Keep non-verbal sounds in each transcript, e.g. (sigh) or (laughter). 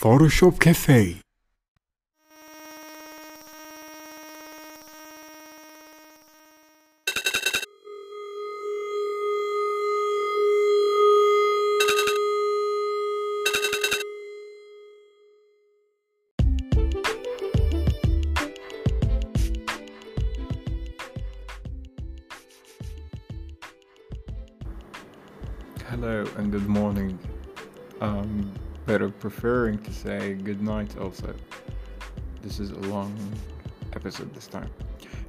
Photoshop Cafe preferring to say good night also. This is a long episode this time.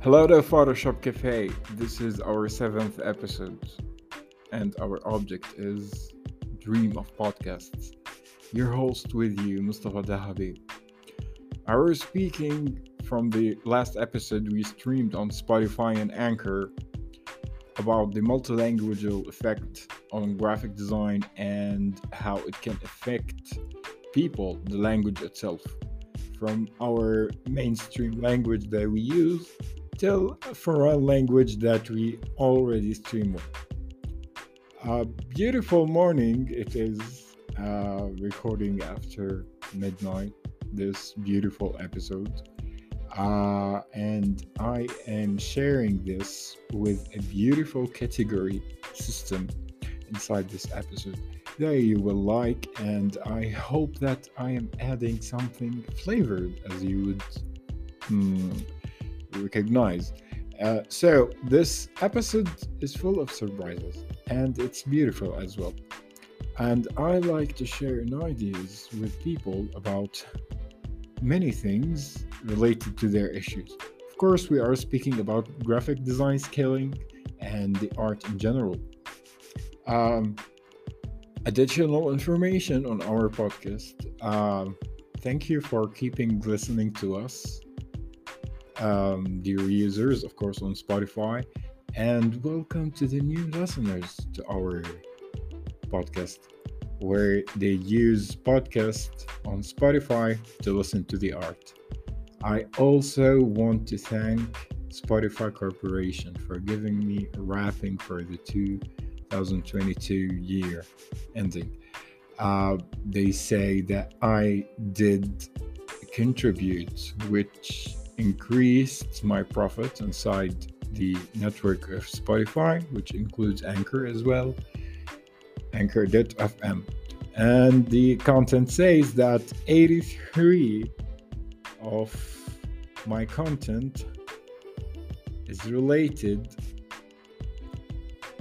Hello to Photoshop Cafe. This is our seventh episode, and our object is Dream of Podcasts. Your host with you, Mustafa Dahabi. I was speaking from the last episode we streamed on Spotify and Anchor about the multilingual effect on graphic design and how it can affect people, the language itself, from our mainstream language that we use till a foreign language that we already stream with. A beautiful morning it is, uh, recording after midnight this beautiful episode. Uh, and I am sharing this with a beautiful category system inside this episode that you will like, and I hope that I am adding something flavored as you would hmm, recognize. Uh, so, this episode is full of surprises and it's beautiful as well. And I like to share ideas with people about many things related to their issues. Of course, we are speaking about graphic design scaling and the art in general. Um, additional information on our podcast. Um, thank you for keeping listening to us, um, dear users, of course, on Spotify. And welcome to the new listeners to our podcast where they use podcast on Spotify to listen to the art. I also want to thank Spotify Corporation for giving me a wrapping for the 2022 year ending. Uh, they say that I did contribute, which increased my profit inside the network of Spotify, which includes Anchor as well anchor.fm. And the content says that 83 of my content is related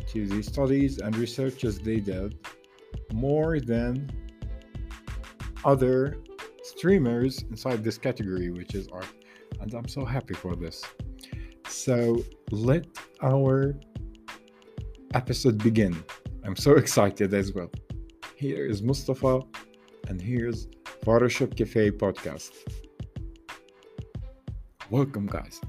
to the studies and researches they did more than other streamers inside this category, which is art. And I'm so happy for this. So let our episode begin. I'm so (laughs) excited as well. Here is Mustafa, and here's Photoshop Cafe podcast. Welcome, guys.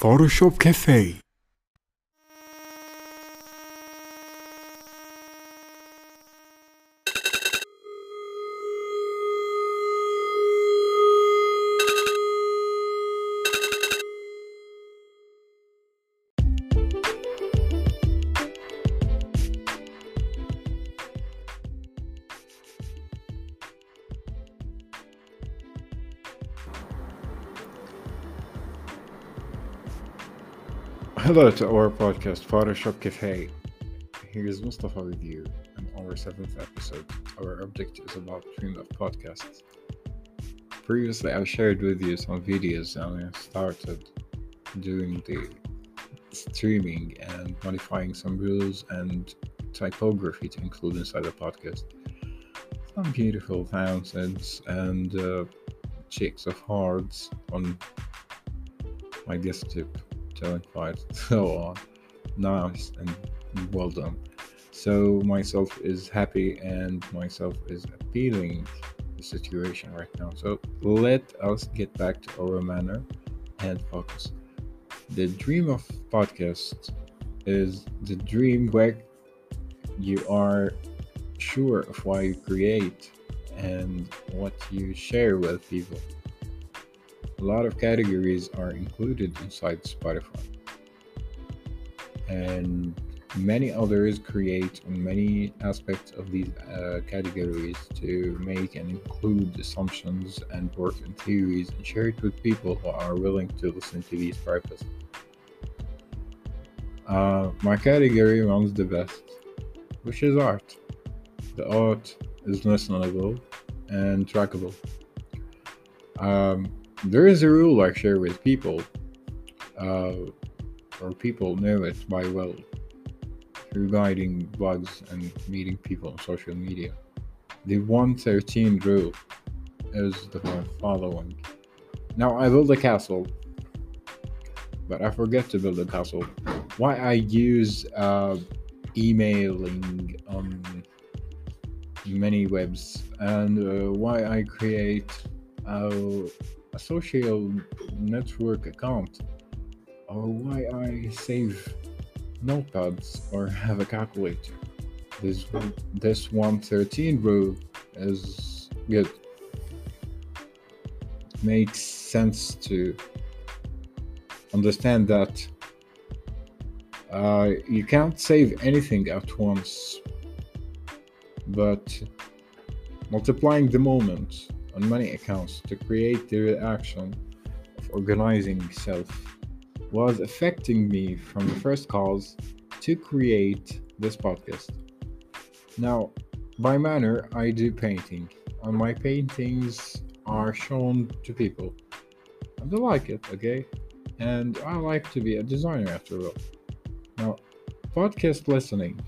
Photoshop Cafe Hello to our podcast, Photoshop Cafe. Here's Mustafa with you in our seventh episode. Our object is about Dream of Podcasts. Previously, I shared with you some videos and I started doing the streaming and modifying some rules and typography to include inside the podcast. Some beautiful fountains and uh, checks of hearts on my desktop fight so on nice and well done. So myself is happy and myself is appealing the situation right now. So let us get back to our manner and focus. The dream of podcast is the dream where you are sure of why you create and what you share with people a lot of categories are included inside Spotify. And many others create many aspects of these uh, categories to make and include assumptions and work in theories and share it with people who are willing to listen to these purposes. Uh, my category runs the best, which is art. The art is listenable and trackable. Um, there is a rule I share with people, uh, or people know it by well through guiding blogs and meeting people on social media. The 113 rule is the following. Now I build a castle, but I forget to build a castle. Why I use uh, emailing on many webs and uh, why I create a social network account or why I save notepads or have a calculator. This this 113 rule is good. Makes sense to understand that uh, you can't save anything at once, but multiplying the moment on many accounts to create the reaction of organizing self was affecting me from the first cause to create this podcast. Now, by manner, I do painting, and my paintings are shown to people. And they like it, okay? And I like to be a designer after all. Now, podcast listening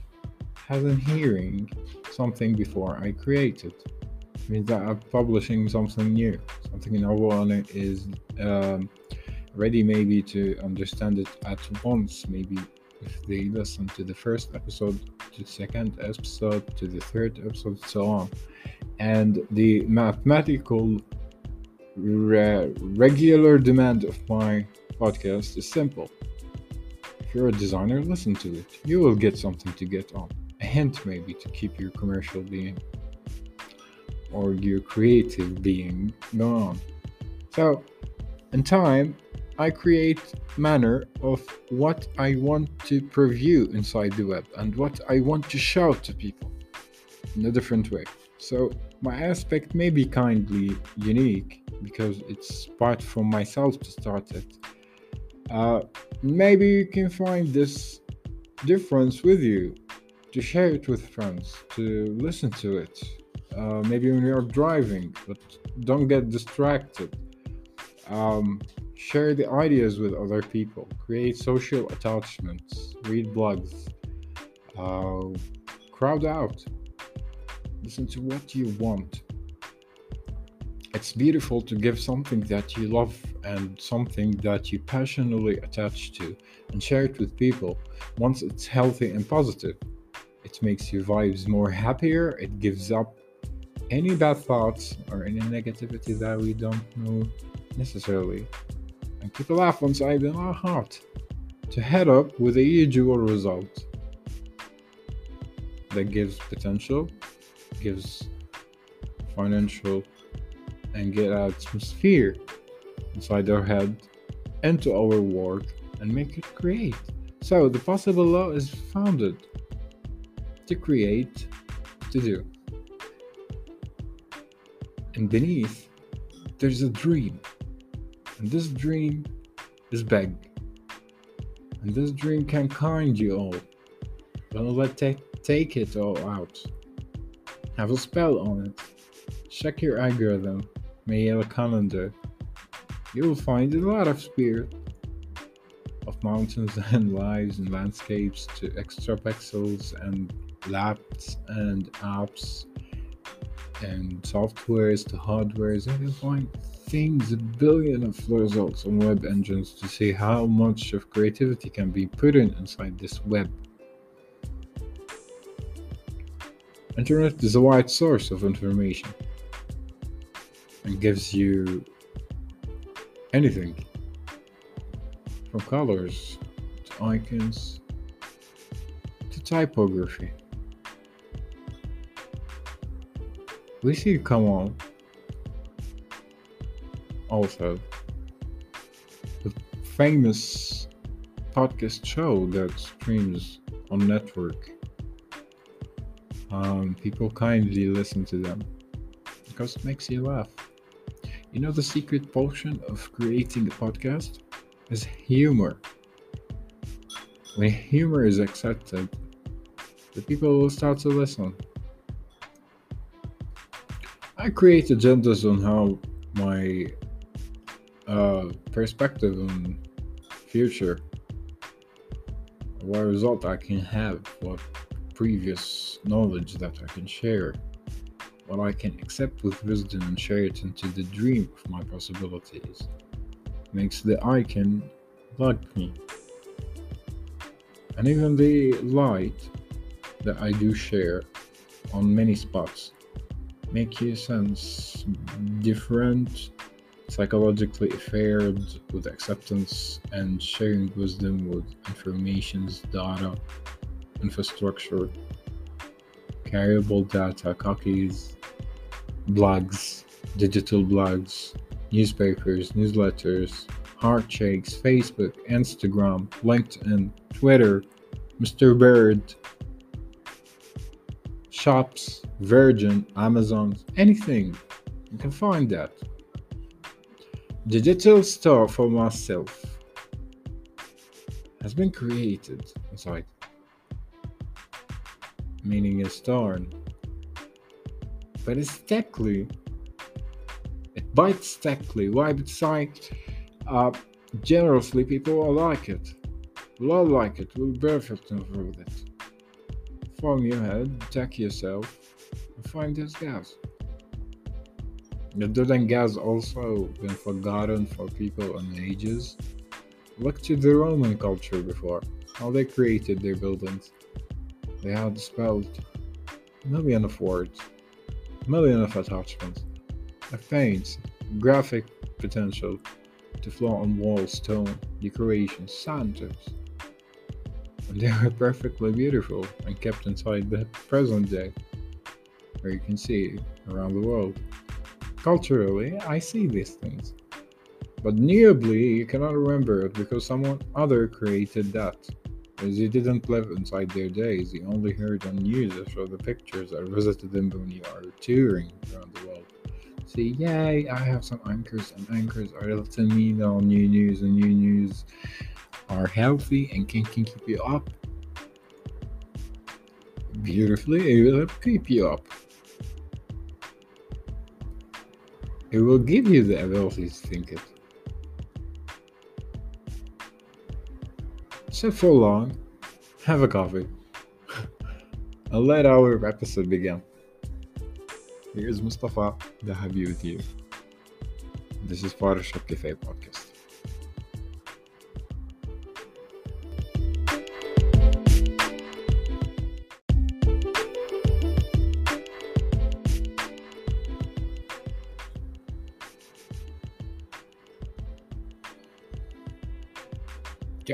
has been hearing something before I create it. It means that I'm publishing something new, something no one is um, ready maybe to understand it at once maybe if they listen to the first episode to the second episode to the third episode so on. And the mathematical re- regular demand of my podcast is simple. If you're a designer listen to it. You will get something to get on. A hint maybe to keep your commercial being or your creative being going on so in time I create manner of what I want to preview inside the web and what I want to show to people in a different way. So my aspect may be kindly unique because it's part from myself to start it. Uh, maybe you can find this difference with you to share it with friends, to listen to it. Uh, maybe when you're driving, but don't get distracted. Um, Share the ideas with other people. Create social attachments. Read blogs. Uh, crowd out. Listen to what you want. It's beautiful to give something that you love and something that you passionately attach to and share it with people once it's healthy and positive. It makes your vibes more happier, it gives up any bad thoughts or any negativity that we don't know necessarily and keep a laugh inside in our heart to head up with a usual result that gives potential, gives financial, and get atmosphere inside our head into our work and make it create. So the possible law is founded to create, to do. And beneath, there's a dream. And this dream is big. And this dream can kind you all. Don't let take take it all out. Have a spell on it. Check your algorithm, mail calendar. You will find a lot of spirit of mountains (laughs) and lives and landscapes to extra pixels and labs and apps and softwares to hardwares and you'll find things, a billion of results on web engines to see how much of creativity can be put in inside this web. Internet is a wide source of information and gives you anything from colors to icons to typography. We see come on also the famous podcast show that streams on network. Um, people kindly listen to them because it makes you laugh. You know the secret potion of creating a podcast is humor. When humor is accepted, the people will start to listen. I create agendas on how my uh, perspective on future, what result I can have, what previous knowledge that I can share, what I can accept with wisdom and share it into the dream of my possibilities, makes the icon like me. And even the light that I do share on many spots make you sense different psychologically affared with acceptance and sharing wisdom with informations data infrastructure carryable data cookies blogs digital blogs newspapers newsletters heart shakes facebook instagram linkedin twitter mr bird shops, Virgin, Amazon, anything. You can find that. Digital store for myself has been created inside, meaning a torn. But it's technically, it bites technically. Why? It's like, uh, generously, people will like it. Will all like it. Will benefit from it form your head, check yourself, and find this gas. Other than gas also been forgotten for people in ages. Look to the Roman culture before, how they created their buildings. They had spelled million of words, million of attachments, of paints, graphic potential to flow on walls, stone, decorations, sanders they are (laughs) perfectly beautiful and kept inside the present day, where you can see around the world. Culturally, I see these things. But nearly, you cannot remember it because someone other created that. As you didn't live inside their days, you only heard on news or the pictures or visited them when you are touring around the world. See, yay, I have some anchors, and anchors are letting me know new news and new news are healthy and can, can keep you up beautifully, it will keep you up. It will give you the ability to think it. So for long, have a coffee. (laughs) and let our episode begin. Here's Mustafa Dahabi with you. This is Photoshop Cafe Podcast.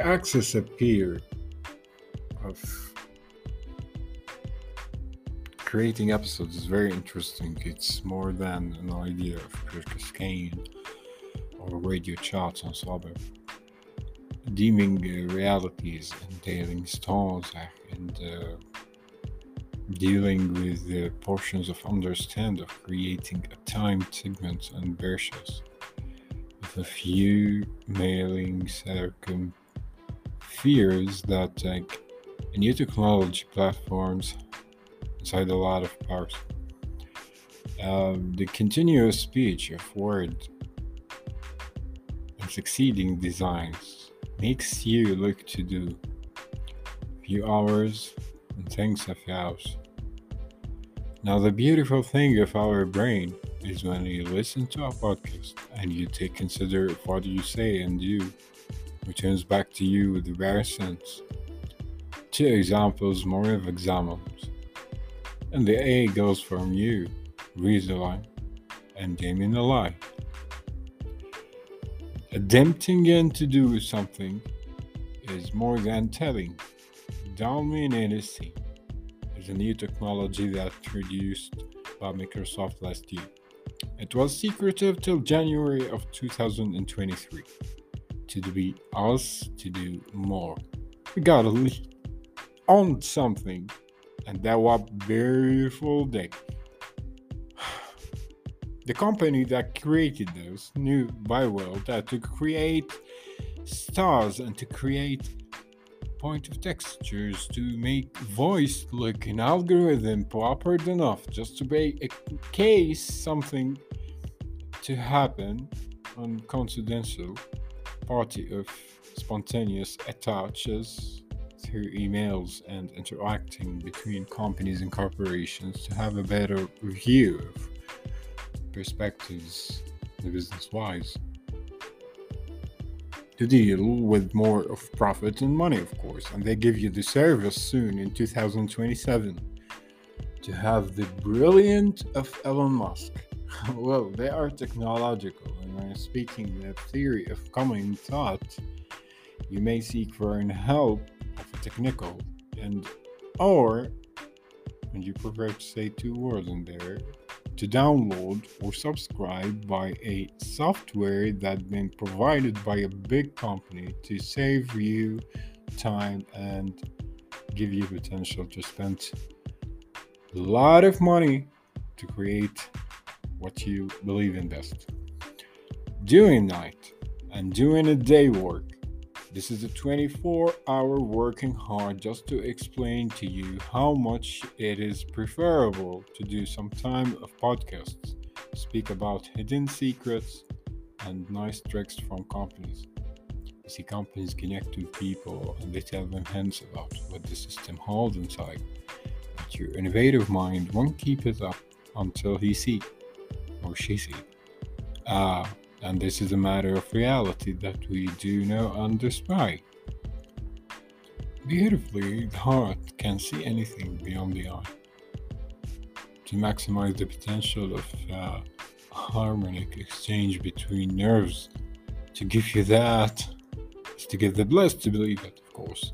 Access appear of creating episodes is very interesting. It's more than an idea of pure cascade or radio charts on Swabber. Deeming uh, realities and dealing stories and uh, dealing with the portions of understand of creating a time segment and versions with a few mailing circum fears that like new technology platforms inside a lot of parts um, the continuous speech of word and succeeding designs makes you look to do few hours and things of yours now the beautiful thing of our brain is when you listen to a podcast and you take consider what you say and do returns back to you with the rare sense. Two examples more of examples. And the A goes from you, Rizalai, and Damien Alai. Attempting in to do with something is more than telling. Dalmin NSC is a new technology that introduced by Microsoft last year. It was secretive till January of 2023 to be us to do more. We gotta lead on something, and that was beautiful day. (sighs) The company that created those knew very well that to create stars and to create point of textures to make voice look an algorithm proper enough just to be a case something to happen on confidential party of spontaneous attaches through emails and interacting between companies and corporations to have a better view of perspectives business wise. To deal with more of profit and money of course and they give you the service soon in 2027 to have the brilliant of Elon Musk. (laughs) Well they are technological when speaking the theory of common thought you may seek for an help of a technical and or and you prefer to say two words in there to download or subscribe by a software that's been provided by a big company to save you time and give you potential to spend a lot of money to create what you believe in best. Doing night and doing a day work this is a 24 hour working hard just to explain to you how much it is preferable to do some time of podcasts, speak about hidden secrets and nice tricks from companies. You see, companies connect with people and they tell them hints about what the system holds inside. But your innovative mind won't keep it up until he see or she see. Ah, uh, and this is a matter of reality that we do know and despise. Beautifully, the heart can see anything beyond the eye. To maximize the potential of uh, harmonic exchange between nerves, to give you that is to get the blessed to believe it, of course.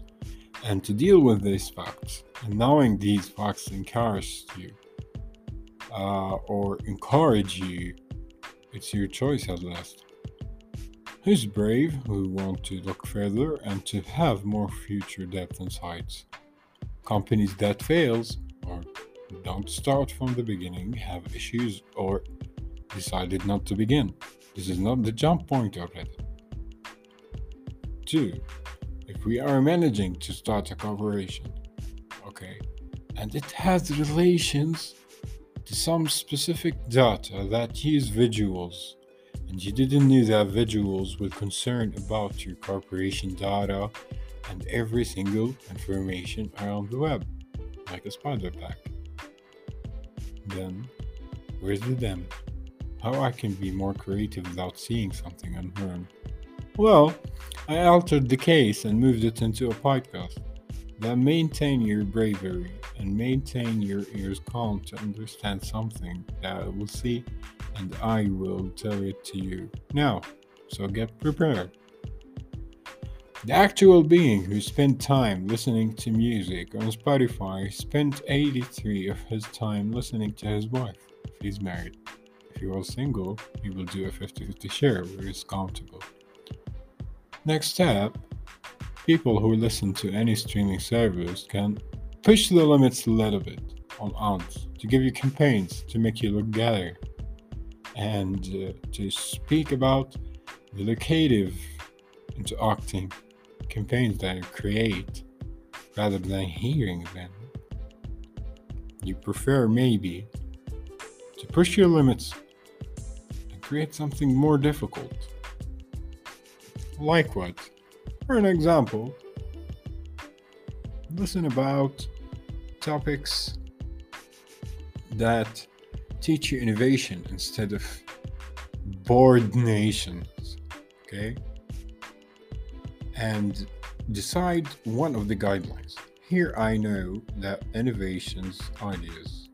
And to deal with these facts, and knowing these facts encourage you uh, or encourage you it's your choice at last. Who's brave, who want to look further and to have more future depth and sights. Companies that fails or don't start from the beginning have issues or decided not to begin. This is not the jump point already. 2. If we are managing to start a corporation, okay, and it has relations some specific data that use visuals and you didn't know that visuals were concerned about your corporation data and every single information around the web, like a spider pack. Then, where's the them? How I can be more creative without seeing something unheard? Well, I altered the case and moved it into a podcast that maintain your bravery and maintain your ears calm to understand something that I will see and I will tell it to you now. So get prepared. The actual being who spent time listening to music on Spotify spent 83 of his time listening to his wife if he's married. If he was single, he will do a 50 50 share where he's comfortable. Next step people who listen to any streaming service can push the limits a little bit on ads to give you campaigns to make you look better and uh, to speak about the locative interacting campaigns that you create rather than hearing them. You prefer maybe to push your limits and create something more difficult. Like what? For an example, listen about topics that teach you innovation instead of bored nations. Okay? And decide one of the guidelines. Here I know that innovations, ideas,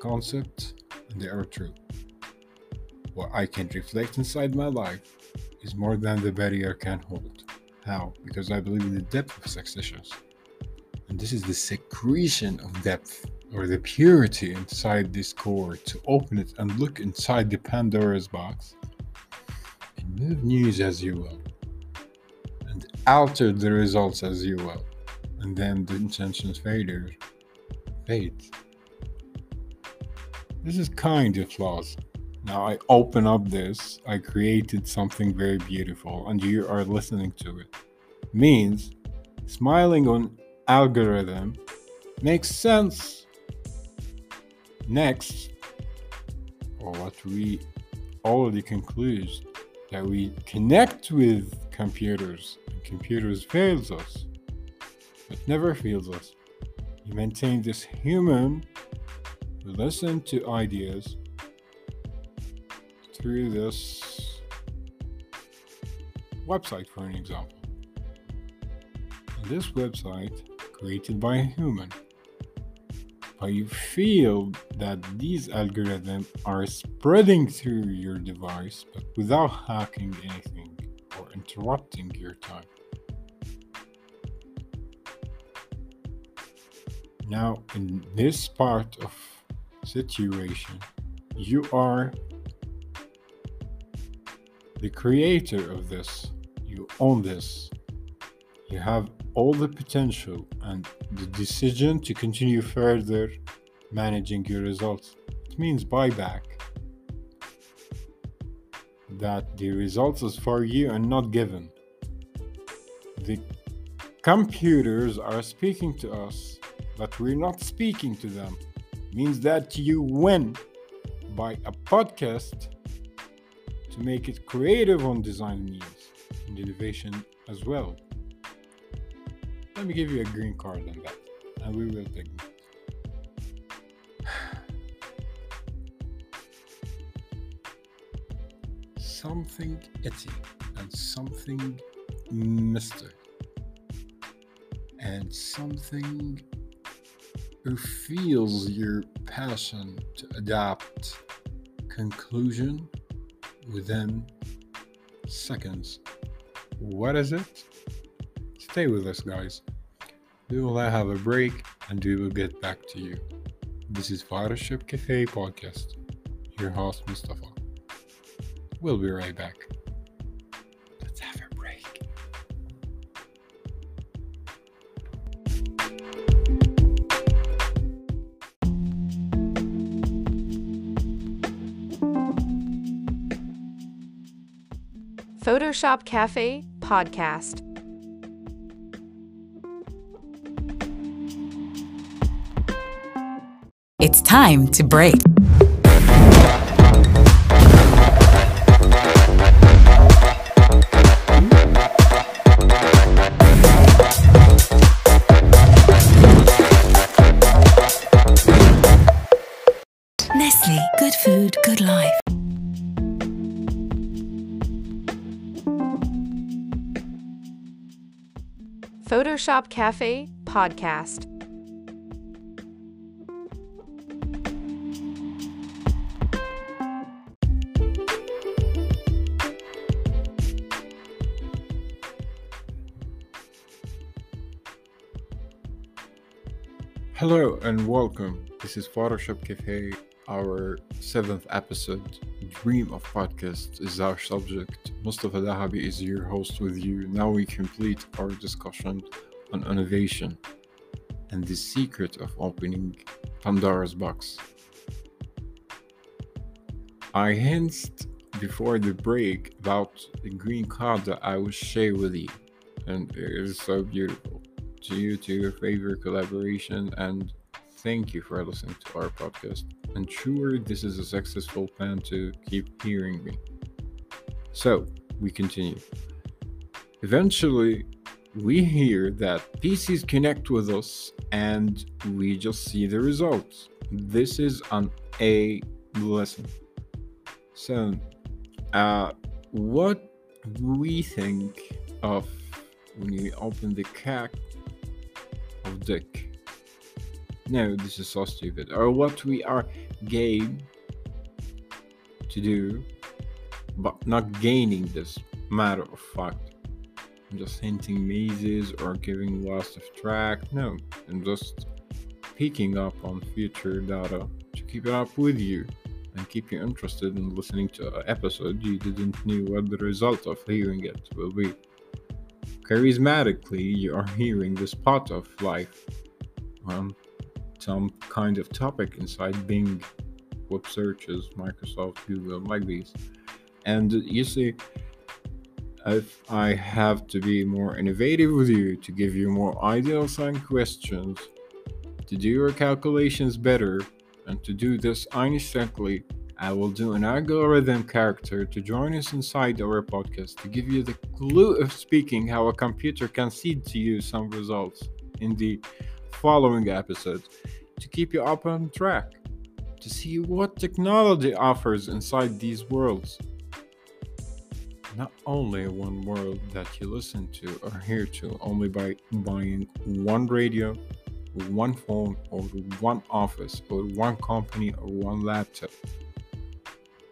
concepts, they are true. What I can reflect inside my life is more than the barrier can hold. How? Because I believe in the depth of successions. And this is the secretion of depth or the purity inside this core to open it and look inside the Pandora's box and move news as you will. And alter the results as you will. And then the intentions fade. Fades. This is kind of flaws. Now I open up this, I created something very beautiful, and you are listening to it. Means smiling on algorithm makes sense. Next, or what we already conclude that we connect with computers and computers fails us but never fails us we maintain this human we listen to ideas through this website for an example and this website created by a human but you feel that these algorithms are spreading through your device but without hacking anything or interrupting your time. Now, in this part of situation, you are the creator of this. You own this. You have all the potential and the decision to continue further managing your results. It means buyback. That the results is for you and not given. The computers are speaking to us, but we're not speaking to them. It means that you win by a podcast to make it creative on design needs and innovation as well. Let me give you a green card on that, and we will take it. (sighs) something itty and something mister and something who feels your passion to adapt conclusion within seconds. What is it? Stay with us, guys. We will have a break and we will get back to you. This is Photoshop Cafe Podcast. Your host, Mustafa. We'll be right back. Photoshop Cafe Podcast. It's time to break. Photoshop Cafe Podcast. Hello and welcome. This is Photoshop Cafe, our seventh episode. Dream of podcast is our subject. Mustafa Dahabi is your host with you. Now we complete our discussion on innovation and the secret of opening Pandora's box. I hinted before the break about the green card that I will share with you, and it is so beautiful. To you, to your favorite collaboration, and thank you for listening to our podcast. And sure, this is a successful plan to keep hearing me. So, we continue. Eventually, we hear that PCs connect with us and we just see the results. This is an A lesson. So, uh, what we think of when you open the CAC of Dick? No, this is so stupid. Or what we are game to do, but not gaining this matter of fact. Just hinting mazes or giving lots of track. No, I'm just picking up on future data to keep it up with you and keep you interested in listening to an episode you didn't know what the result of hearing it will be. charismatically you are hearing the spot of life on some kind of topic inside Bing, web searches, Microsoft, Google, like these. And you see, if I have to be more innovative with you, to give you more ideas and questions, to do your calculations better, and to do this instantly, I will do an algorithm character to join us inside our podcast to give you the clue of speaking how a computer can seed to you some results in the following episode to keep you up on track, to see what technology offers inside these worlds. Not only one world that you listen to or hear to only by buying one radio, one phone, or one office, or one company, or one laptop.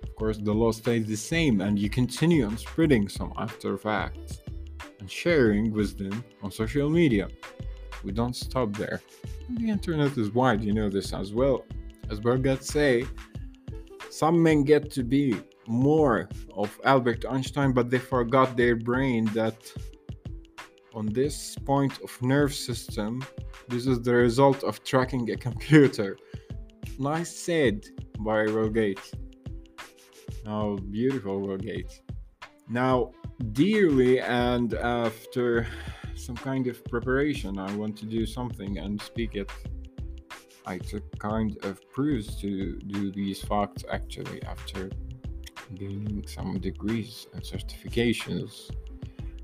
Of course, the law stays the same, and you continue on spreading some after facts and sharing wisdom on social media. We don't stop there. The internet is wide, you know this as well. As Bergat say, some men get to be more of Albert Einstein, but they forgot their brain that on this point of nerve system, this is the result of tracking a computer. Nice said by Will Gates. Now, beautiful Will Gates. Now, dearly, and after some kind of preparation, I want to do something and speak it. I took kind of proofs to do these facts actually after gaining some degrees and certifications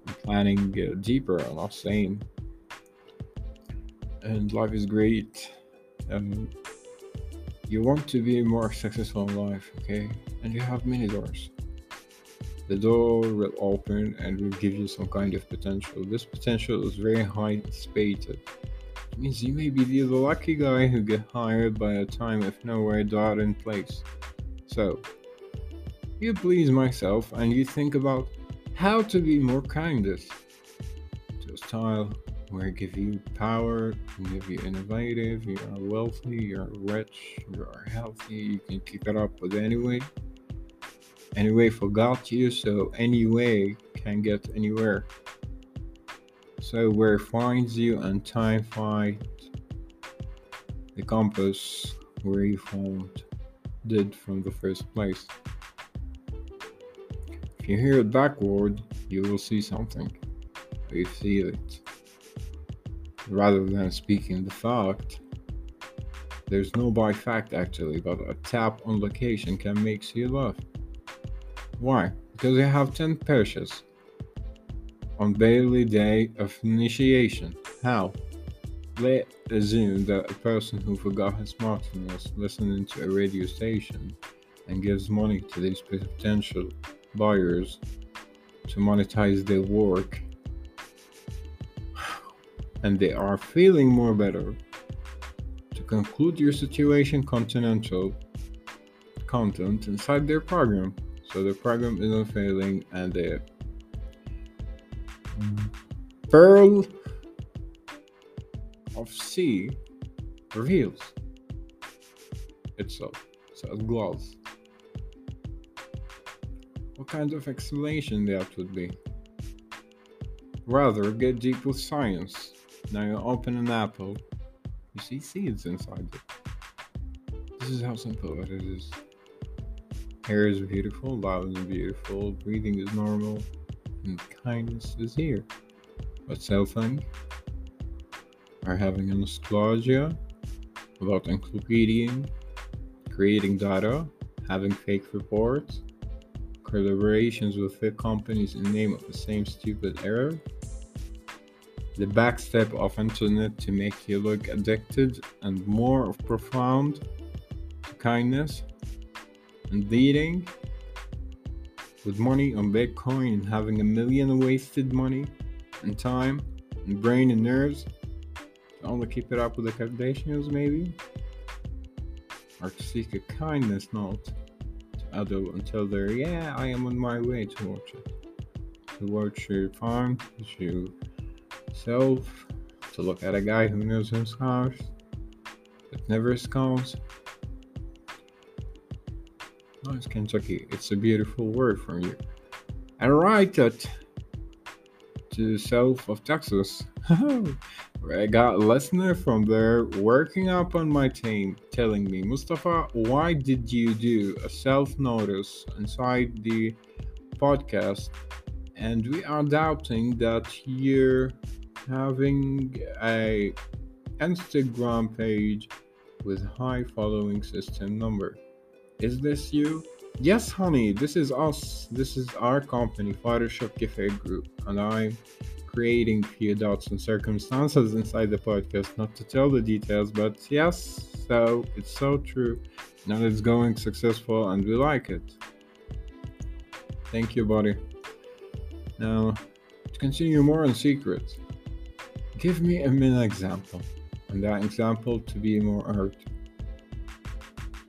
and planning uh, deeper I'm not saying. And life is great. Um, you want to be more successful in life okay? And you have many doors. The door will open and will give you some kind of potential. This potential is very high stated. It means you may be the lucky guy who get hired by a time if nowhere dot in place. So you please myself and you think about how to be more kindest to a style where I give you power, give you innovative, you are wealthy, you're rich, you are healthy, you can keep it up with anyway. Anyway forgot you, so anyway can get anywhere. So where finds you and time find the compass where you found did from the first place. If you hear it backward, you will see something. You feel it. Rather than speaking the fact, there's no by fact actually, but a tap on location can make you laugh. Why? Because you have 10 parishes on Bailey Day of Initiation. How? Let's assume that a person who forgot his smartphone was listening to a radio station and gives money to these potential buyers to monetize their work and they are feeling more better to conclude your situation continental content inside their program. So the program isn't failing and the pearl of sea reveals itself. So it glows what kind of explanation that would be? Rather, get deep with science. Now you open an apple, you see seeds inside it. This is how simple it is. Hair is beautiful, love is beautiful, breathing is normal, and kindness is here. But self-think are having a nostalgia about encyclopediaing, creating data, having fake reports, collaborations with fake companies in name of the same stupid error. The backstep of internet to make you look addicted and more of profound kindness and leading with money on Bitcoin and having a million wasted money and time and brain and nerves? To only keep it up with the Kardashians maybe? Or to seek a kindness note adult until they're yeah i am on my way towards it towards your farm to self to look at a guy who knows his house but never scouts oh, nice kentucky. It's a beautiful word from you. And write it to South of Texas. (laughs) I got a listener from there working up on my team telling me, Mustafa, why did you do a self notice inside the podcast? And we are doubting that you're having a Instagram page with high following system number. Is this you? Yes, honey, this is us. This is our company, Photoshop Cafe Group, and I'm creating few dots and circumstances inside the podcast. Not to tell the details, but yes, so it's so true. Now it's going successful, and we like it. Thank you, buddy. Now, to continue more on secrets, give me a min example, and that example to be more art.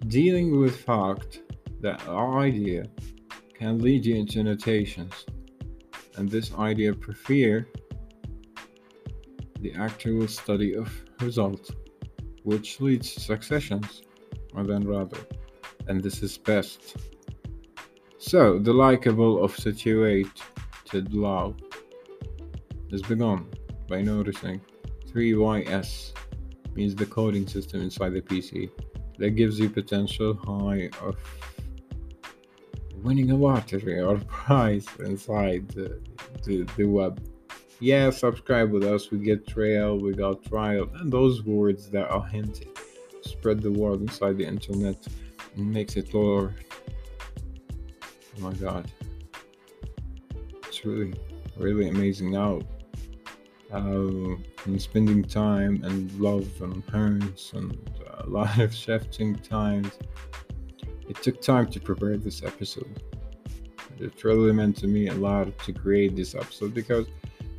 Dealing with fact that our idea can lead you into notations, and this idea prefer the actual study of results, which leads to successions, or then rather, and this is best. So, the likable of situated love is begun. By noticing 3YS means the coding system inside the PC that gives you potential high of winning a lottery or prize inside the, the, the web. Yeah, subscribe with us. We get trail, we got trial, and those words that are hinted spread the word inside the internet and makes it all. Oh my god. It's really, really amazing now. Uh, and spending time and love and parents and a lot of shifting times it took time to prepare this episode. It really meant to me a lot to create this episode because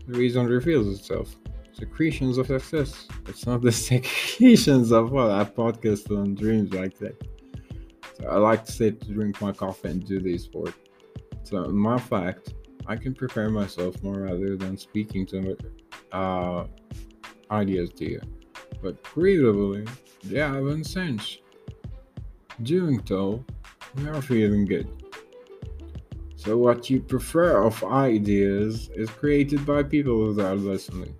the reason reveals itself. Secretions of success. It's not the (laughs) secretions of what I podcast on dreams like that. So I like to sit, drink my coffee and do this work. So my fact, I can prepare myself more rather than speaking to uh, ideas to you. But creatively, they have a sense. Doing so, we are feeling good. So, what you prefer of ideas is created by people are listening.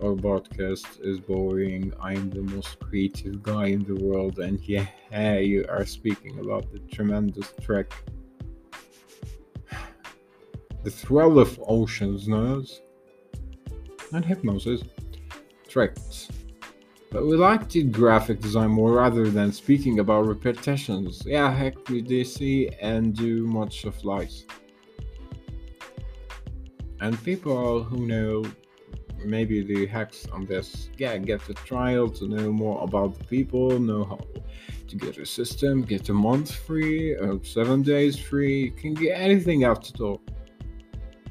Our podcast is boring. I'm the most creative guy in the world, and yeah, (laughs) you are speaking about the tremendous trek. (sighs) The thrill of oceans knows, and hypnosis. Treks but we like to graphic design more rather than speaking about repetitions. Yeah, heck, we see and do much of life. And people who know maybe the hacks on this, yeah, get the trial to know more about the people, know how to get a system, get a month free, or seven days free, you can get anything of all.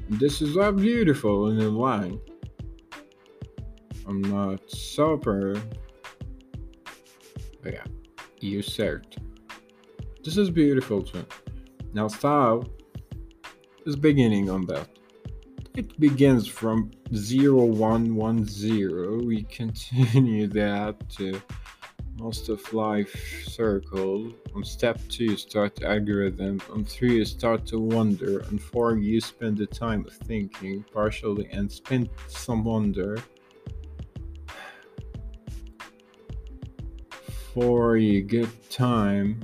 This is all beautiful and in line. I'm not super. But yeah, you searched. This is beautiful too. Now style is beginning on that. It begins from 0110. We continue (laughs) that to most of life circle. On step two, start the algorithm. On three, you start to wonder. On four, you spend the time thinking partially and spend some wonder. For you get time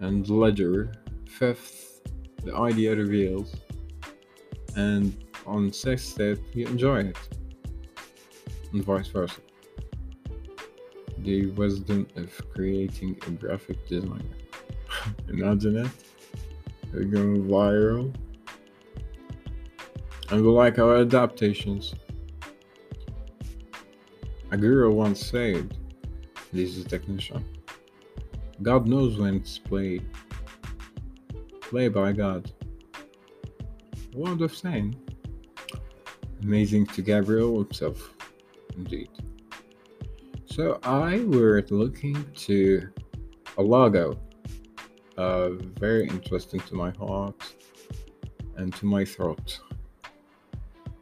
and ledger. Fifth, the idea reveals. And on sixth step, you enjoy it. And vice versa. The wisdom of creating a graphic designer. (laughs) Imagine it. We're going viral. And we like our adaptations. A girl once said, this is technician. God knows when it's played. Play by God. What of saying? Amazing to Gabriel himself, indeed. So I were looking to a logo, uh, very interesting to my heart and to my throat.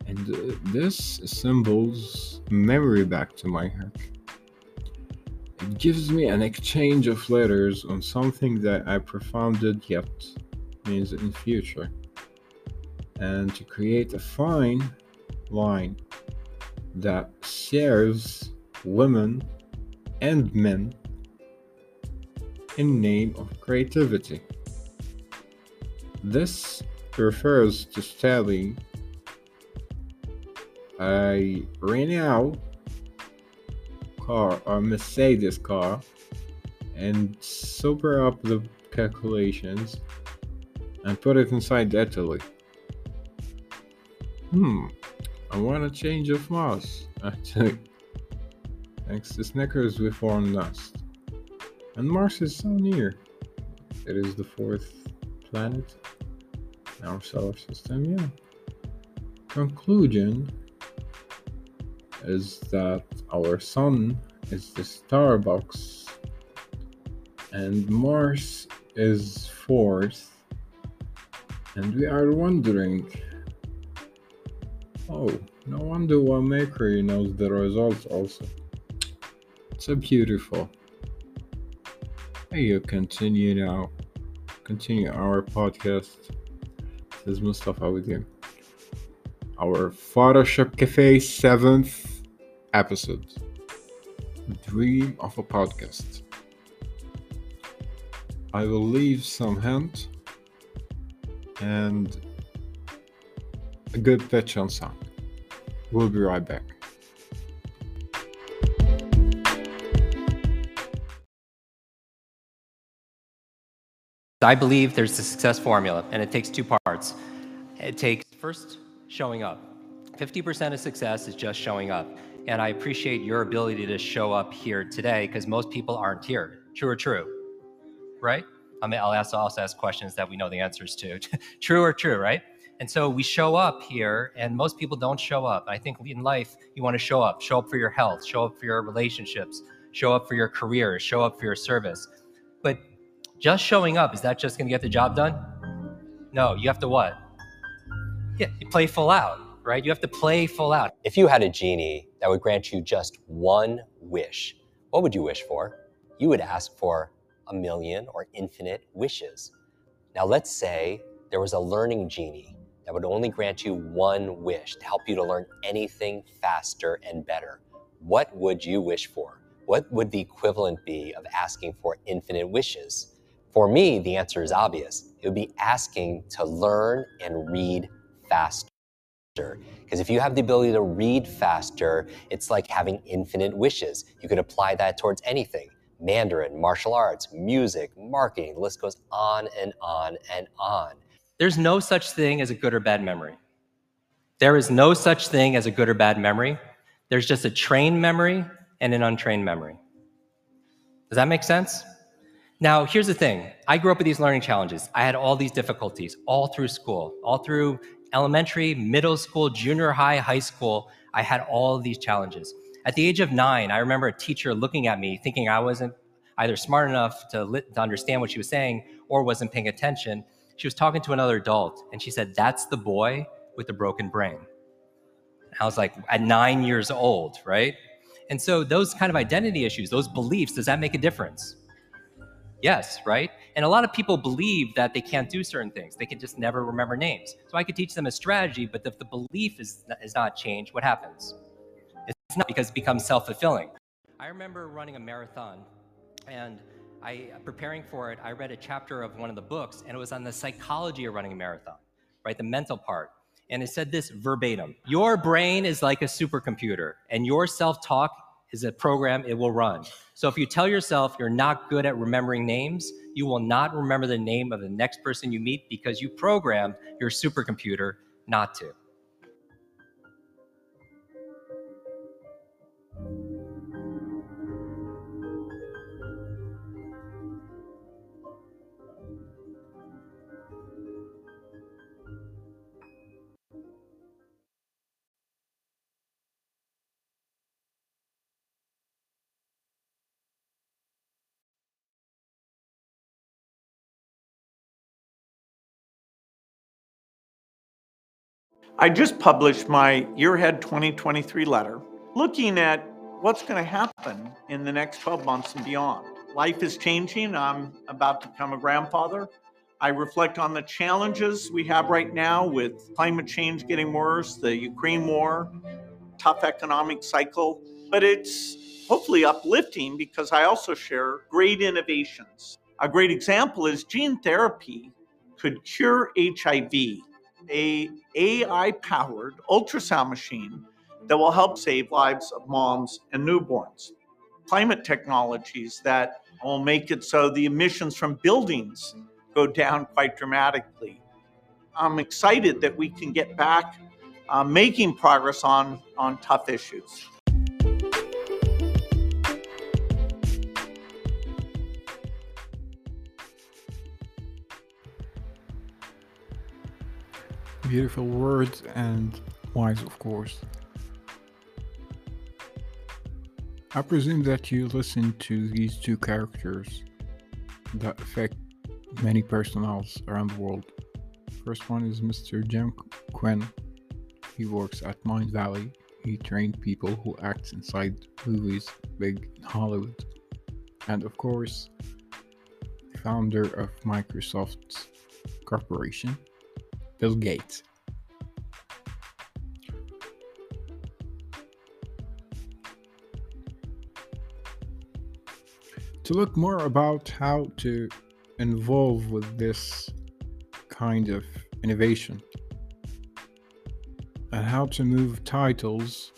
And uh, this symbols memory back to my heart gives me an exchange of letters on something that I profounded yet means in future. and to create a fine line that serves women and men in name of creativity. This refers to selling a Renault car or Mercedes car and super up the calculations and put it inside Italy. Hmm, I want a change of Mars, (laughs) actually. Thanks to Snickers, we formed Nest. And Mars is so near. It is the fourth planet in our solar system, yeah. Conclusion is that our sun is the starbucks and Mars is fourth and we are wondering oh no wonder why Mercury knows the results also. It's so beautiful. Hey you continue now. Continue our podcast. This is Mustafa with you our Photoshop Cafe seventh episode. Dream of a podcast. I will leave some hint and a good pitch on sound. We'll be right back. I believe there's a success formula, and it takes two parts. It takes first showing up. 50% of success is just showing up. And I appreciate your ability to show up here today because most people aren't here. True or true? Right? I mean, I'll also, also ask questions that we know the answers to. (laughs) true or true, right? And so we show up here, and most people don't show up. I think in life, you want to show up. Show up for your health, show up for your relationships, show up for your career, show up for your service. But just showing up, is that just going to get the job done? No, you have to what? Yeah, you play full out, right? You have to play full out. If you had a genie that would grant you just one wish, what would you wish for? You would ask for a million or infinite wishes. Now, let's say there was a learning genie that would only grant you one wish to help you to learn anything faster and better. What would you wish for? What would the equivalent be of asking for infinite wishes? For me, the answer is obvious. It would be asking to learn and read faster. Because if you have the ability to read faster, it's like having infinite wishes. You could apply that towards anything Mandarin, martial arts, music, marketing, the list goes on and on and on. There's no such thing as a good or bad memory. There is no such thing as a good or bad memory. There's just a trained memory and an untrained memory. Does that make sense? Now, here's the thing I grew up with these learning challenges. I had all these difficulties all through school, all through elementary, middle school, junior high, high school. I had all these challenges. At the age of nine, I remember a teacher looking at me thinking I wasn't either smart enough to, li- to understand what she was saying or wasn't paying attention. She was talking to another adult and she said, That's the boy with the broken brain. I was like, at nine years old, right? And so, those kind of identity issues, those beliefs, does that make a difference? Yes, right? And a lot of people believe that they can't do certain things. They can just never remember names. So I could teach them a strategy, but if the belief is, is not changed, what happens? It's not because it becomes self fulfilling. I remember running a marathon and I preparing for it, I read a chapter of one of the books and it was on the psychology of running a marathon, right? The mental part. And it said this verbatim Your brain is like a supercomputer, and your self talk is a program it will run. So if you tell yourself you're not good at remembering names, you will not remember the name of the next person you meet because you programmed your supercomputer not to. I just published my Year Ahead 2023 letter looking at what's going to happen in the next 12 months and beyond. Life is changing. I'm about to become a grandfather. I reflect on the challenges we have right now with climate change getting worse, the Ukraine war, tough economic cycle, but it's hopefully uplifting because I also share great innovations. A great example is gene therapy could cure HIV, a AI powered ultrasound machine that will help save lives of moms and newborns. Climate technologies that will make it so the emissions from buildings go down quite dramatically. I'm excited that we can get back uh, making progress on, on tough issues. Beautiful words and wise, of course. I presume that you listen to these two characters that affect many personals around the world. First one is Mr. Jim Quinn. He works at Mindvalley. He trained people who act inside movies big in Hollywood. And of course, founder of Microsoft Corporation, Bill Gates. To look more about how to involve with this kind of innovation and how to move titles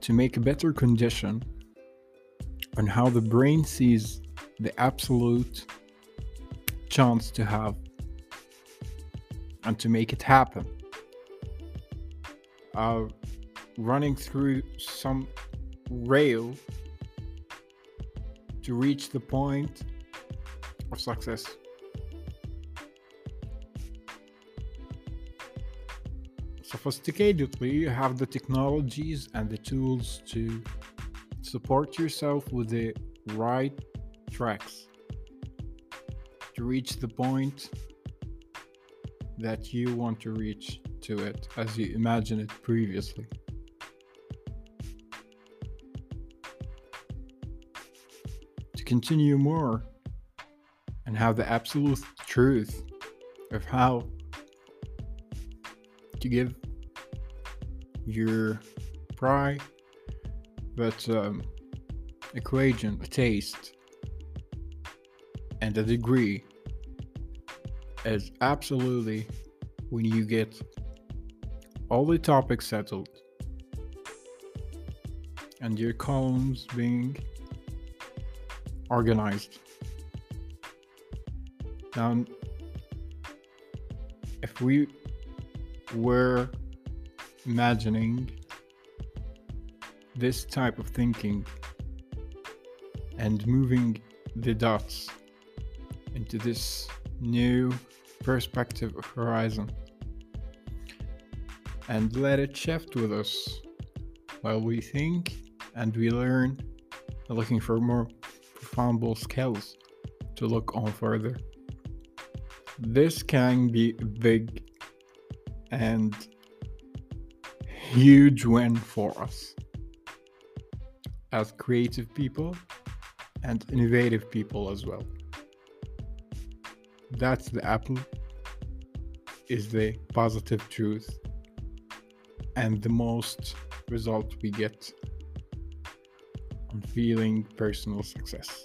to make a better condition on how the brain sees the absolute chance to have and to make it happen. Uh, running through some rail to reach the point of success. Sophisticatedly, you have the technologies and the tools to support yourself with the right tracks to reach the point that you want to reach to it as you imagined it previously. To continue more and have the absolute truth of how to give your pride but um, equation a taste and a degree is absolutely when you get all the topics settled and your columns being organized. Now, if we were imagining this type of thinking and moving the dots into this new perspective horizon and let it shift with us while we think and we learn looking for more profound skills to look on further this can be a big and huge win for us as creative people and innovative people as well. That's the apple is the positive truth and the most result we get on feeling personal success.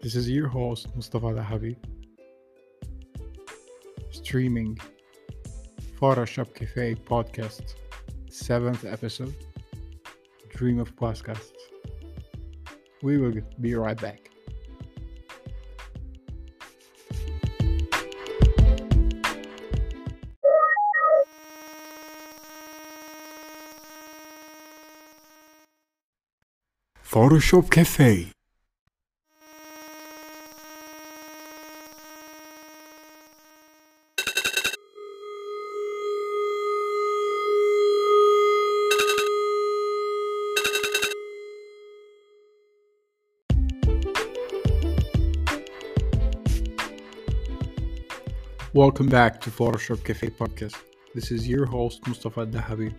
This is your host Mustafa Dahabi streaming Photoshop Cafe podcast, seventh episode, Dream of Podcasts. We will be right back. Photoshop Cafe. Welcome back to Photoshop Cafe podcast. This is your host Mustafa Dahabi.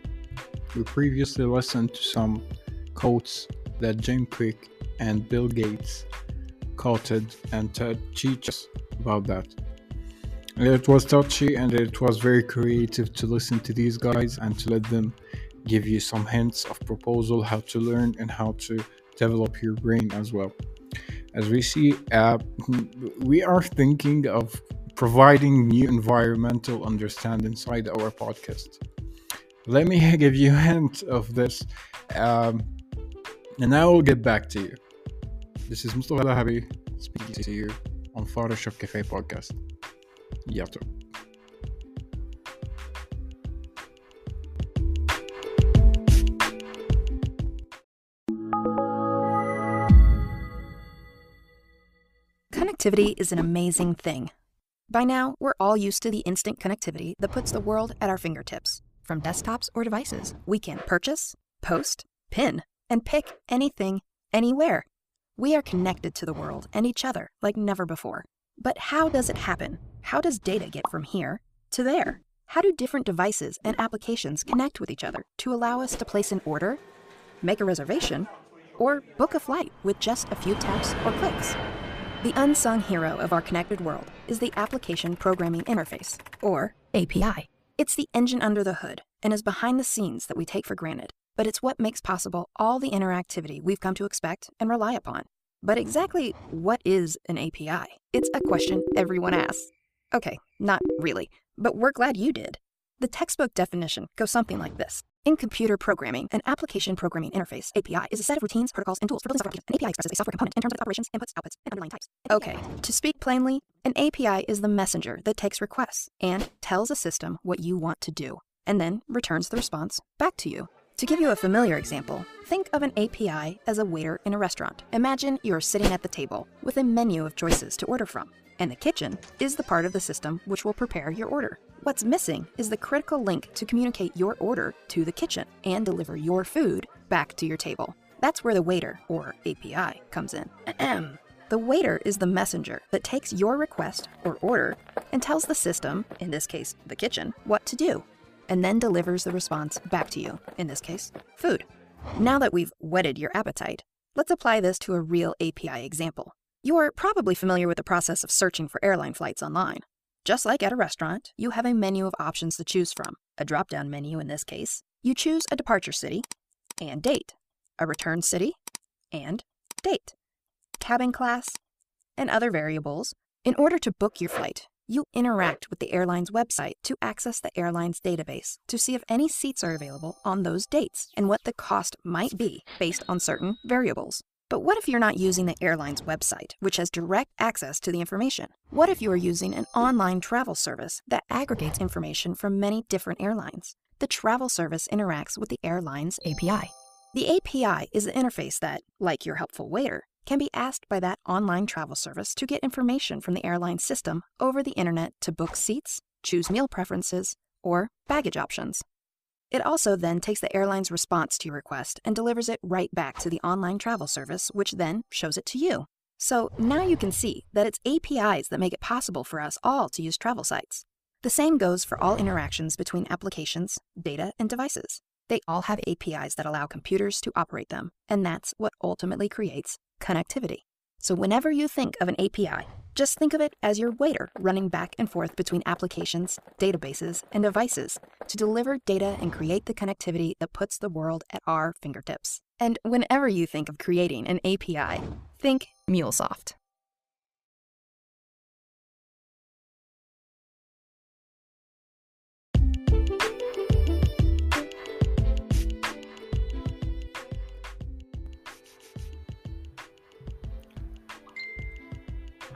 We previously listened to some quotes that Jim Kwik and Bill Gates quoted and to teach us about that. It was touchy and it was very creative to listen to these guys and to let them give you some hints of proposal how to learn and how to develop your brain as well. As we see, uh, (laughs) we are thinking of providing new environmental understanding inside our podcast. Let me (laughs) give you a hint of this, um, and I will get back to you. This is Mustafa Dahabi speaking to you on Photoshop Cafe podcast. Yato. Connectivity is an amazing thing. By now, we're all used to the instant connectivity that puts the world at our fingertips. From desktops or devices, we can purchase, post, pin, and pick anything, anywhere. We are connected to the world and each other like never before. But how does it happen? How does data get from here to there? How do different devices and applications connect with each other to allow us to place an order, make a reservation, or book a flight with just a few taps or clicks? The unsung hero of our connected world is the Application Programming Interface, or API. It's the engine under the hood and is behind the scenes that we take for granted, but it's what makes possible all the interactivity we've come to expect and rely upon. But exactly what is an API? It's a question everyone asks. Okay, not really, but we're glad you did. The textbook definition goes something like this. In computer programming, an application programming interface (API) is a set of routines, protocols, and tools for building software. An API expresses a software component in terms of operations, inputs, outputs, and underlying types. Okay, to speak plainly, an API is the messenger that takes requests and tells a system what you want to do, and then returns the response back to you. To give you a familiar example, think of an API as a waiter in a restaurant. Imagine you're sitting at the table with a menu of choices to order from, and the kitchen is the part of the system which will prepare your order. What's missing is the critical link to communicate your order to the kitchen and deliver your food back to your table. That's where the waiter, or API, comes in. Ahem. (clears throat) The waiter is the messenger that takes your request or order and tells the system, in this case the kitchen, what to do, and then delivers the response back to you, in this case, food. Now that we've whetted your appetite, let's apply this to a real API example. You're probably familiar with the process of searching for airline flights online. Just like at a restaurant, you have a menu of options to choose from, a drop down menu in this case. You choose a departure city and date, a return city and date, cabin class, and other variables. In order to book your flight, you interact with the airline's website to access the airline's database to see if any seats are available on those dates and what the cost might be based on certain variables. But what if you're not using the airline's website, which has direct access to the information? What if you are using an online travel service that aggregates information from many different airlines? The travel service interacts with the airline's API. The API is the interface that, like your helpful waiter, can be asked by that online travel service to get information from the airline system over the internet to book seats, choose meal preferences, or baggage options. It also then takes the airline's response to your request and delivers it right back to the online travel service, which then shows it to you. So now you can see that it's APIs that make it possible for us all to use travel sites. The same goes for all interactions between applications, data, and devices. They all have APIs that allow computers to operate them, and that's what ultimately creates connectivity. So whenever you think of an API, just think of it as your waiter running back and forth between applications, databases, and devices to deliver data and create the connectivity that puts the world at our fingertips. And whenever you think of creating an API, think MuleSoft.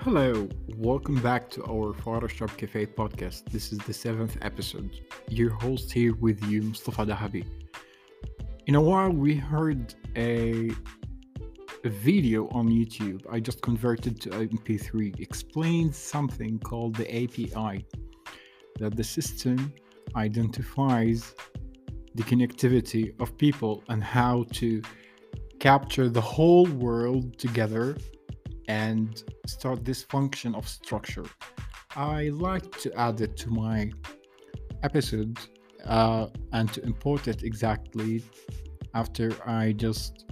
Hello, welcome back to our Photoshop Cafe podcast. This is the seventh episode. Your host here with you, Mustafa Dahabi. In a while, we heard a, a video on YouTube. I just converted to MP3. Explains something called the API that the system identifies the connectivity of people and how to capture the whole world together and start this function of structure. I like to add it to my episode uh, and to import it exactly after I just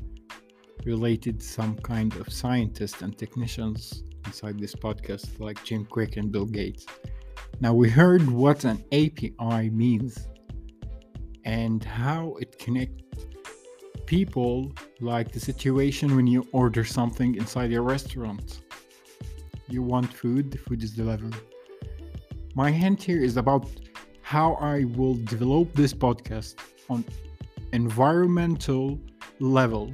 related some kind of scientists and technicians inside this podcast, like Jim Kwik and Bill Gates. Now, we heard what an API means and how it connects people, like the situation when you order something inside your restaurant. You want food, the food is delivered. My hint here is about how I will develop this podcast on environmental level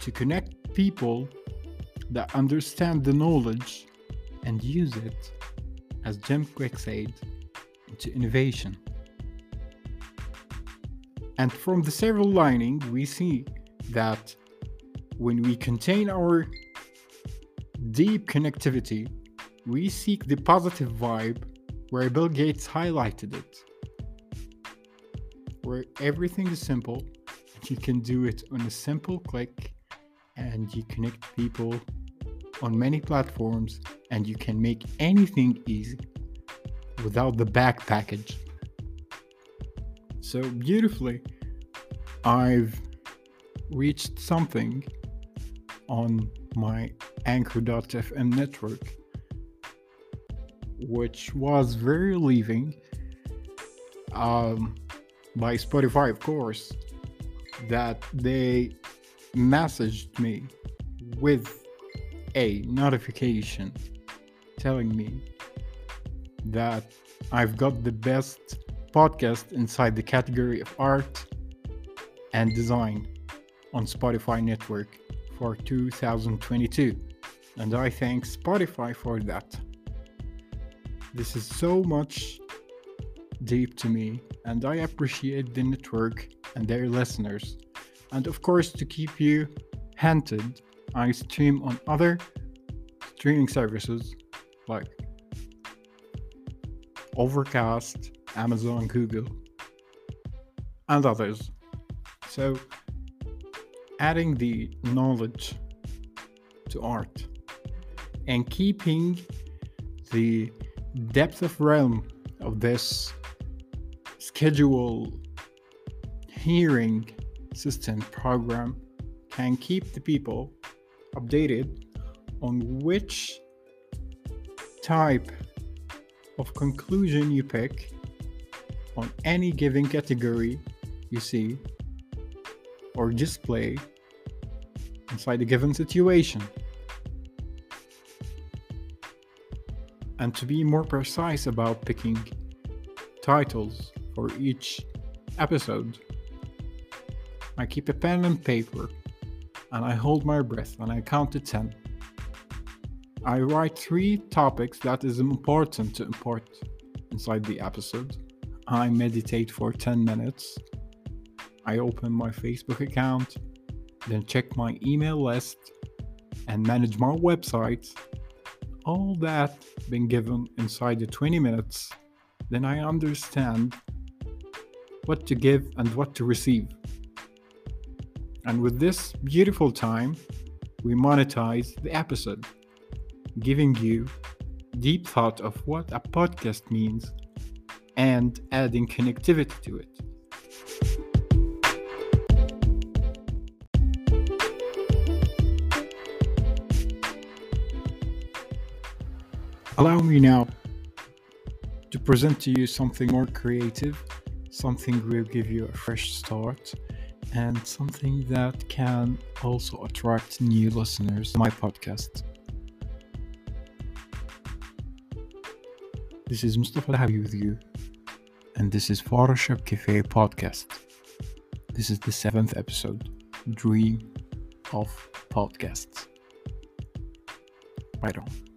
to connect people that understand the knowledge and use it, as Jim Kwik said, into innovation. And from the several lining, we see that when we contain our deep connectivity, we seek the positive vibe where Bill Gates highlighted it, where everything is simple you can do it on a simple click and you connect people on many platforms and you can make anything easy without the back package. So beautifully, I've reached something on my Anchor.fm network, which was very relieving um, by Spotify, of course, that they messaged me with a notification telling me that I've got the best podcast inside the category of art and design on Spotify network for 2022 and I thank Spotify for that. This is so much deep to me and I appreciate the network and their listeners. And of course to keep you hinted, I stream on other streaming services like Overcast, Amazon, Google, and others. So, adding the knowledge to art and keeping the depth of realm of this schedule hearing system program can keep the people updated on which type of conclusion you pick on any given category you see or display inside a given situation. And to be more precise about picking titles for each episode, I keep a pen and paper and I hold my breath and I count to 10. I write three topics that is important to import inside the episode. I meditate for 10 minutes. I open my Facebook account, then check my email list and manage my website. All that been given inside the 20 minutes, then I understand what to give and what to receive. And with this beautiful time, we monetize the episode, giving you deep thought of what a podcast means and adding connectivity to it. Allow me now to present to you something more creative, something will give you a fresh start, and something that can also attract new listeners to my podcast. This is Mustafa Dahabi with you, and this is Photoshop Cafe podcast. This is the seventh episode, Dream of Podcasts. Right on.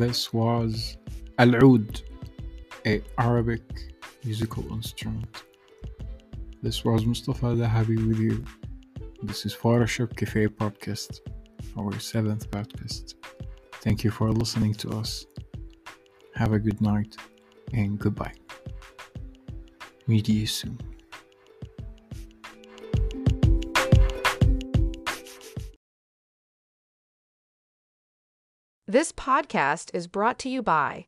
This was Al Oud, a Arabic musical instrument. This was Mustafa Dahabi with you. This is Photoshop Cafe podcast, our seventh podcast. Thank you for listening to us. Have a good night and goodbye. Meet you soon. This podcast is brought to you by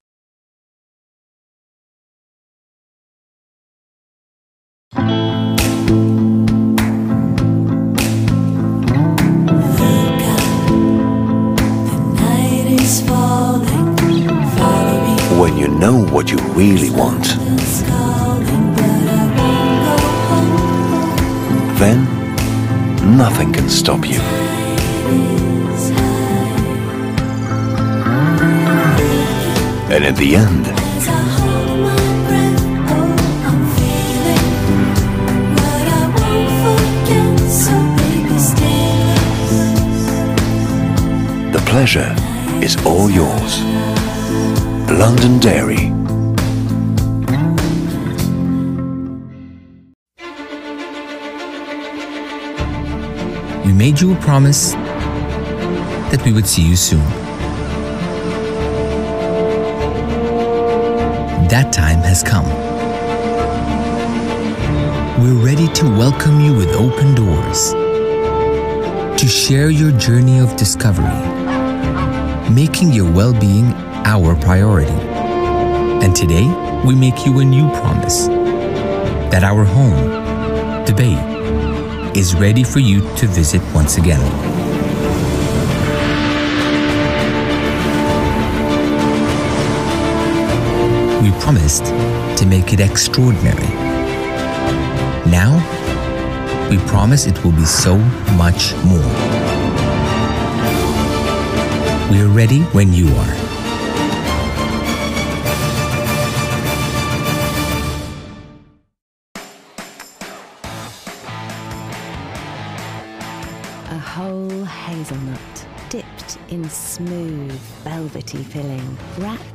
When you know what you really want, then nothing can stop you. And in the end, the pleasure is all yours. London Dairy. We made you a promise that we would see you soon. That time has come. We're ready to welcome you with open doors, to share your journey of discovery, making your well being our priority. And today, we make you a new promise that our home, Bay, is ready for you to visit once again. We promised to make it extraordinary. Now, we promise it will be so much more. We are ready when you are. A whole hazelnut dipped in smooth, velvety filling, wrapped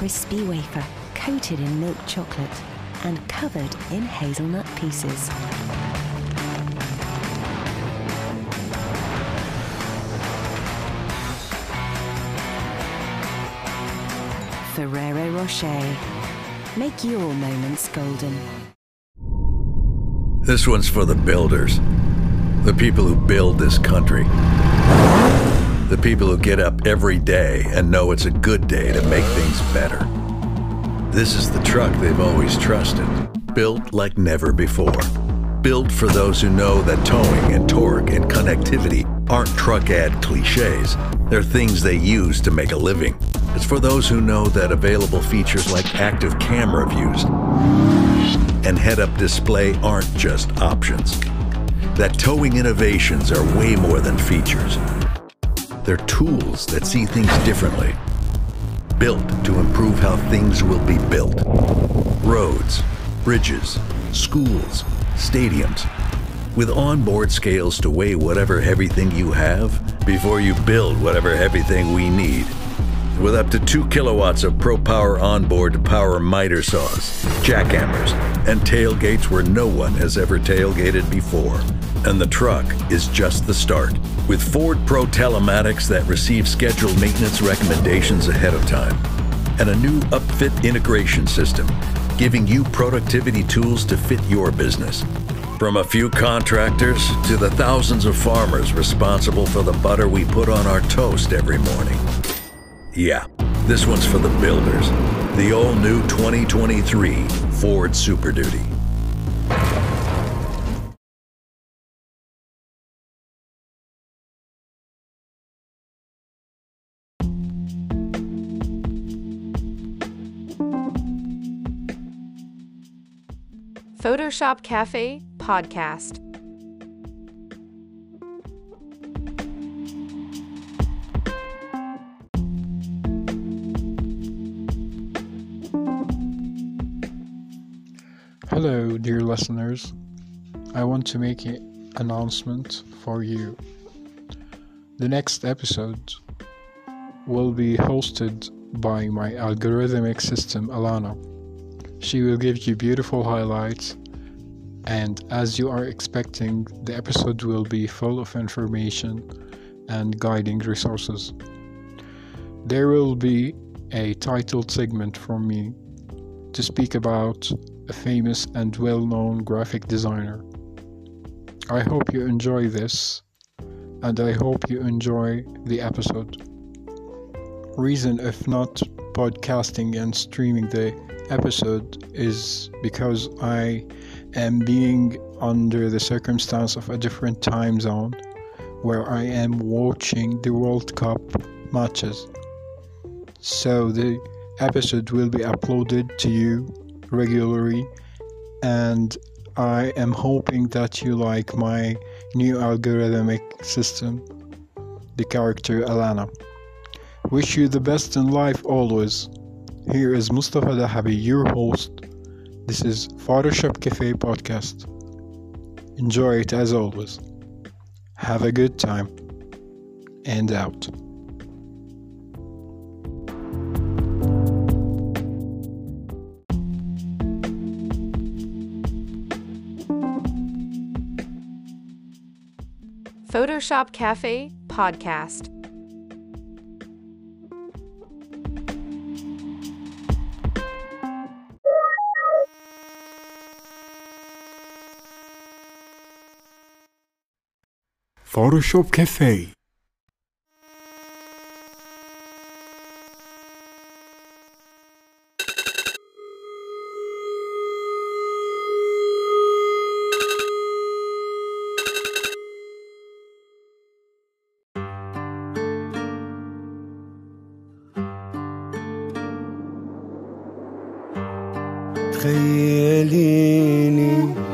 crispy wafer, coated in milk chocolate, and covered in hazelnut pieces. Ferrero Rocher. Make your moments golden. This one's for the builders, the people who build this country, the people who get up every day and know it's a good day to make things better. This is the truck they've always trusted, built like never before. Built for those who know that towing and torque and connectivity aren't truck ad cliches. They're things they use to make a living. It's for those who know that available features like active camera views and head-up display aren't just options. That towing innovations are way more than features. They're tools that see things differently. Built to improve how things will be built. Roads, bridges, schools, stadiums. With onboard scales to weigh whatever heavy thing you have before you build whatever heavy thing we need. With up to 2 kilowatts of Pro Power onboard to power miter saws, jackhammers, and tailgates where no one has ever tailgated before. And the truck is just the start. With Ford Pro telematics that receive scheduled maintenance recommendations ahead of time, and a new upfit integration system giving you productivity tools to fit your business. From a few contractors to the thousands of farmers responsible for the butter we put on our toast every morning. Yeah, this one's for the builders. The all new 2023 Ford Super Duty. Photoshop Cafe Podcast. Hello, dear listeners. I want to make an announcement for you. The next episode will be hosted by my algorithmic system, Alana. She will give you beautiful highlights, and as you are expecting, the episode will be full of information and guiding resources. There will be a titled segment from me to speak about a famous and well known graphic designer. I hope you enjoy this, and I hope you enjoy the episode. Reason if not podcasting and streaming the episode is because I am being under the circumstance of a different time zone where I am watching the World Cup matches. So the episode will be uploaded to you regularly and I am hoping that you like my new algorithmic system, the character Alana. Wish you the best in life always. Here is Mustafa Dahabi, your host. This is Photoshop Cafe podcast. Enjoy it as always. Have a good time. And out. Photoshop Cafe Podcast. فوتوشوب كافي تخيليني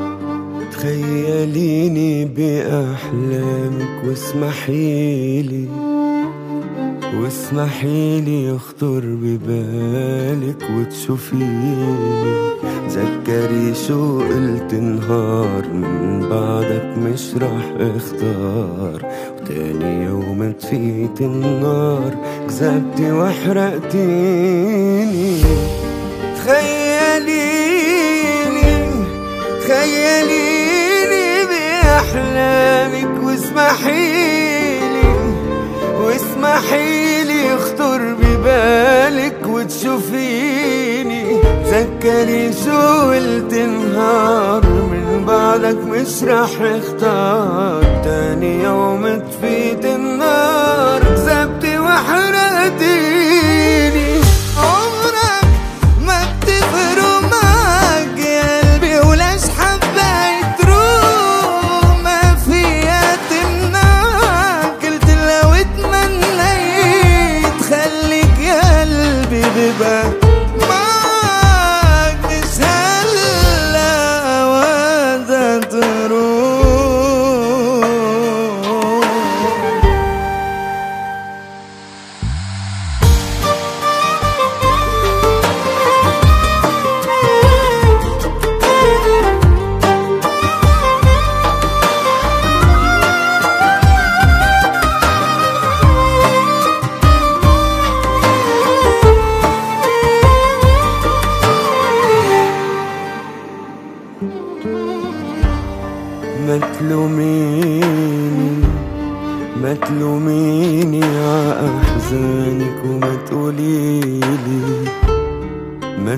تخيليني بأحلامك واسمحيلي واسمحيلي يخطر ببالك وتشوفيني تذكري شو قلت نهار من بعدك مش راح أختار. وتاني يوم طفيت النار كذبتي وحرقتيني. اسمحيلي واسمحيلي اخطر ببالك وتشوفيني. تذكري شو قلت نهار من بعدك مش رح اختار. تاني يوم تفيد النار كذبتي وحرقتي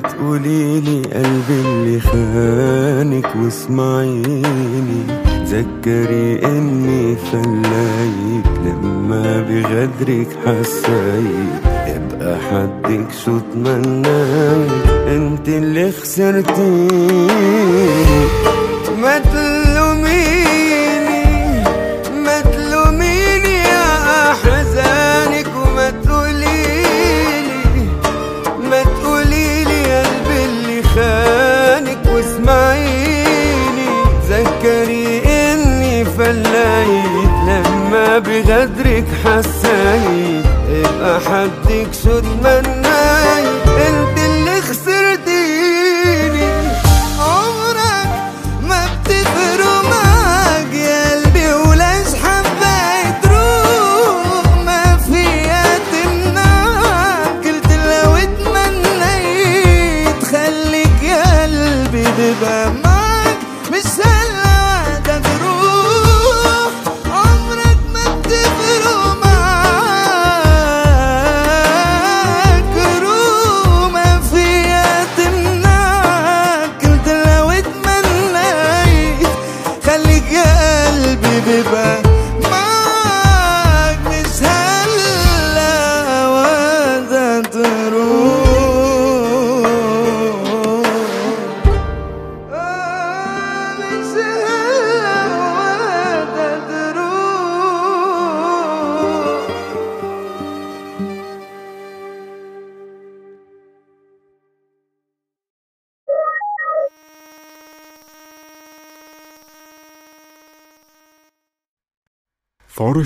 تقوليلي قلبي اللي خانك واسمعيني. تذكري إني فلايك لما بغدرك حسيت ابقى حدك شو تمناي أنت اللي خسرتيني. أحد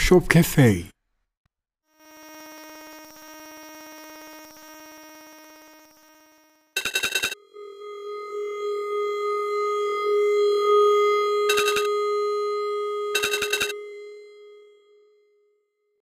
show porque é feio.